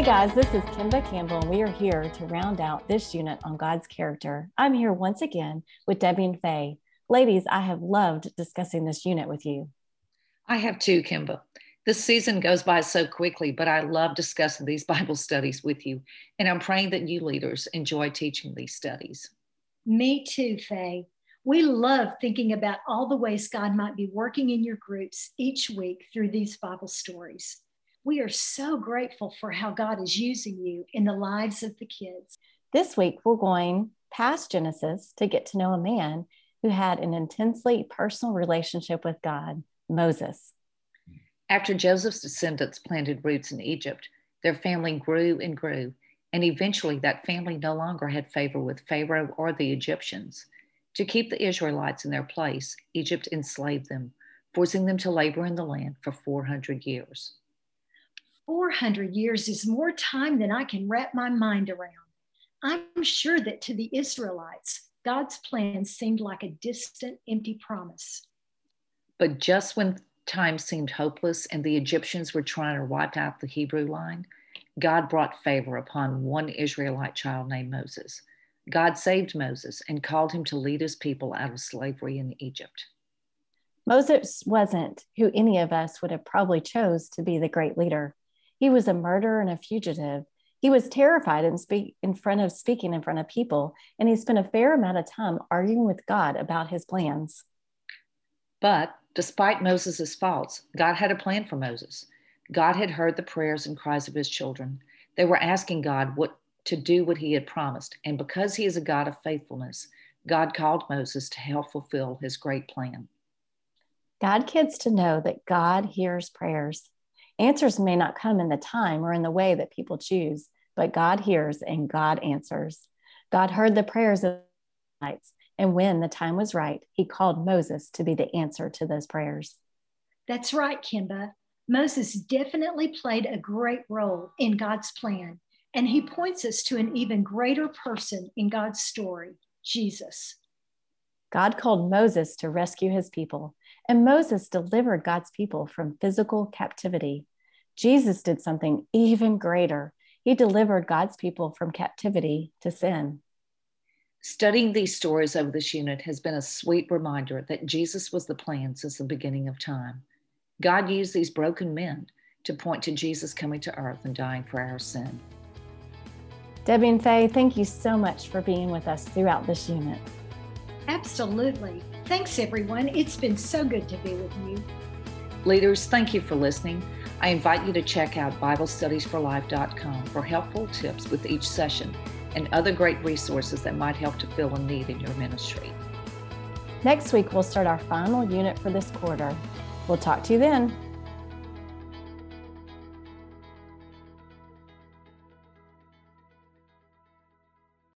Hey guys, this is Kimba Campbell, and we are here to round out this unit on God's character. I'm here once again with Debbie and Faye. Ladies, I have loved discussing this unit with you. I have too, Kimba. This season goes by so quickly, but I love discussing these Bible studies with you, and I'm praying that you leaders enjoy teaching these studies. Me too, Faye. We love thinking about all the ways God might be working in your groups each week through these Bible stories. We are so grateful for how God is using you in the lives of the kids. This week, we're going past Genesis to get to know a man who had an intensely personal relationship with God, Moses. After Joseph's descendants planted roots in Egypt, their family grew and grew, and eventually that family no longer had favor with Pharaoh or the Egyptians. To keep the Israelites in their place, Egypt enslaved them, forcing them to labor in the land for 400 years. 400 years is more time than I can wrap my mind around. I'm sure that to the Israelites, God's plan seemed like a distant, empty promise. But just when time seemed hopeless and the Egyptians were trying to wipe out the Hebrew line, God brought favor upon one Israelite child named Moses. God saved Moses and called him to lead his people out of slavery in Egypt. Moses wasn't who any of us would have probably chose to be the great leader. He was a murderer and a fugitive. He was terrified in, speak, in front of speaking in front of people, and he spent a fair amount of time arguing with God about his plans. But despite Moses' faults, God had a plan for Moses. God had heard the prayers and cries of his children. They were asking God what to do what he had promised, and because he is a God of faithfulness, God called Moses to help fulfill his great plan. God kids to know that God hears prayers. Answers may not come in the time or in the way that people choose, but God hears and God answers. God heard the prayers of the nights, and when the time was right, he called Moses to be the answer to those prayers. That's right, Kimba. Moses definitely played a great role in God's plan, and he points us to an even greater person in God's story, Jesus. God called Moses to rescue his people, and Moses delivered God's people from physical captivity. Jesus did something even greater. He delivered God's people from captivity to sin. Studying these stories over this unit has been a sweet reminder that Jesus was the plan since the beginning of time. God used these broken men to point to Jesus coming to earth and dying for our sin. Debbie and Faye, thank you so much for being with us throughout this unit. Absolutely. Thanks, everyone. It's been so good to be with you. Leaders, thank you for listening. I invite you to check out BibleStudiesForLife.com for helpful tips with each session and other great resources that might help to fill a need in your ministry. Next week, we'll start our final unit for this quarter. We'll talk to you then.